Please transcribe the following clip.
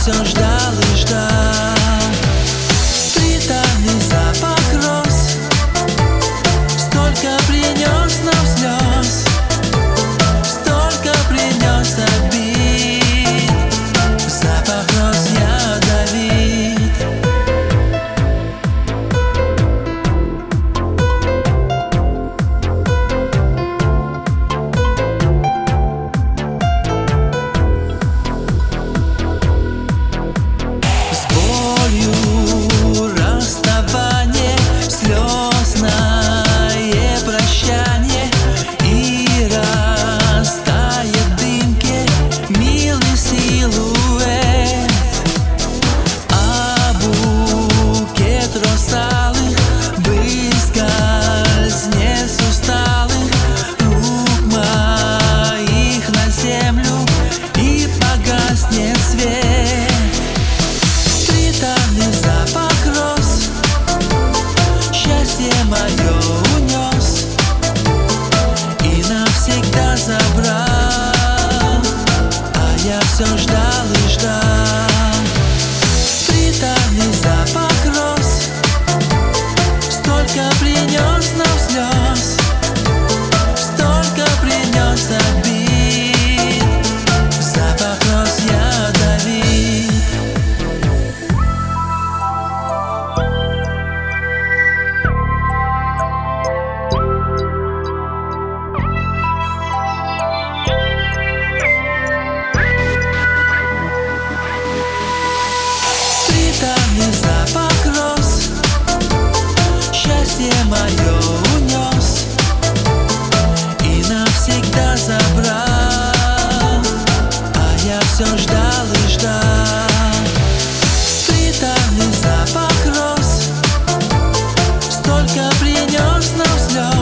são os da Столько принес нам слез.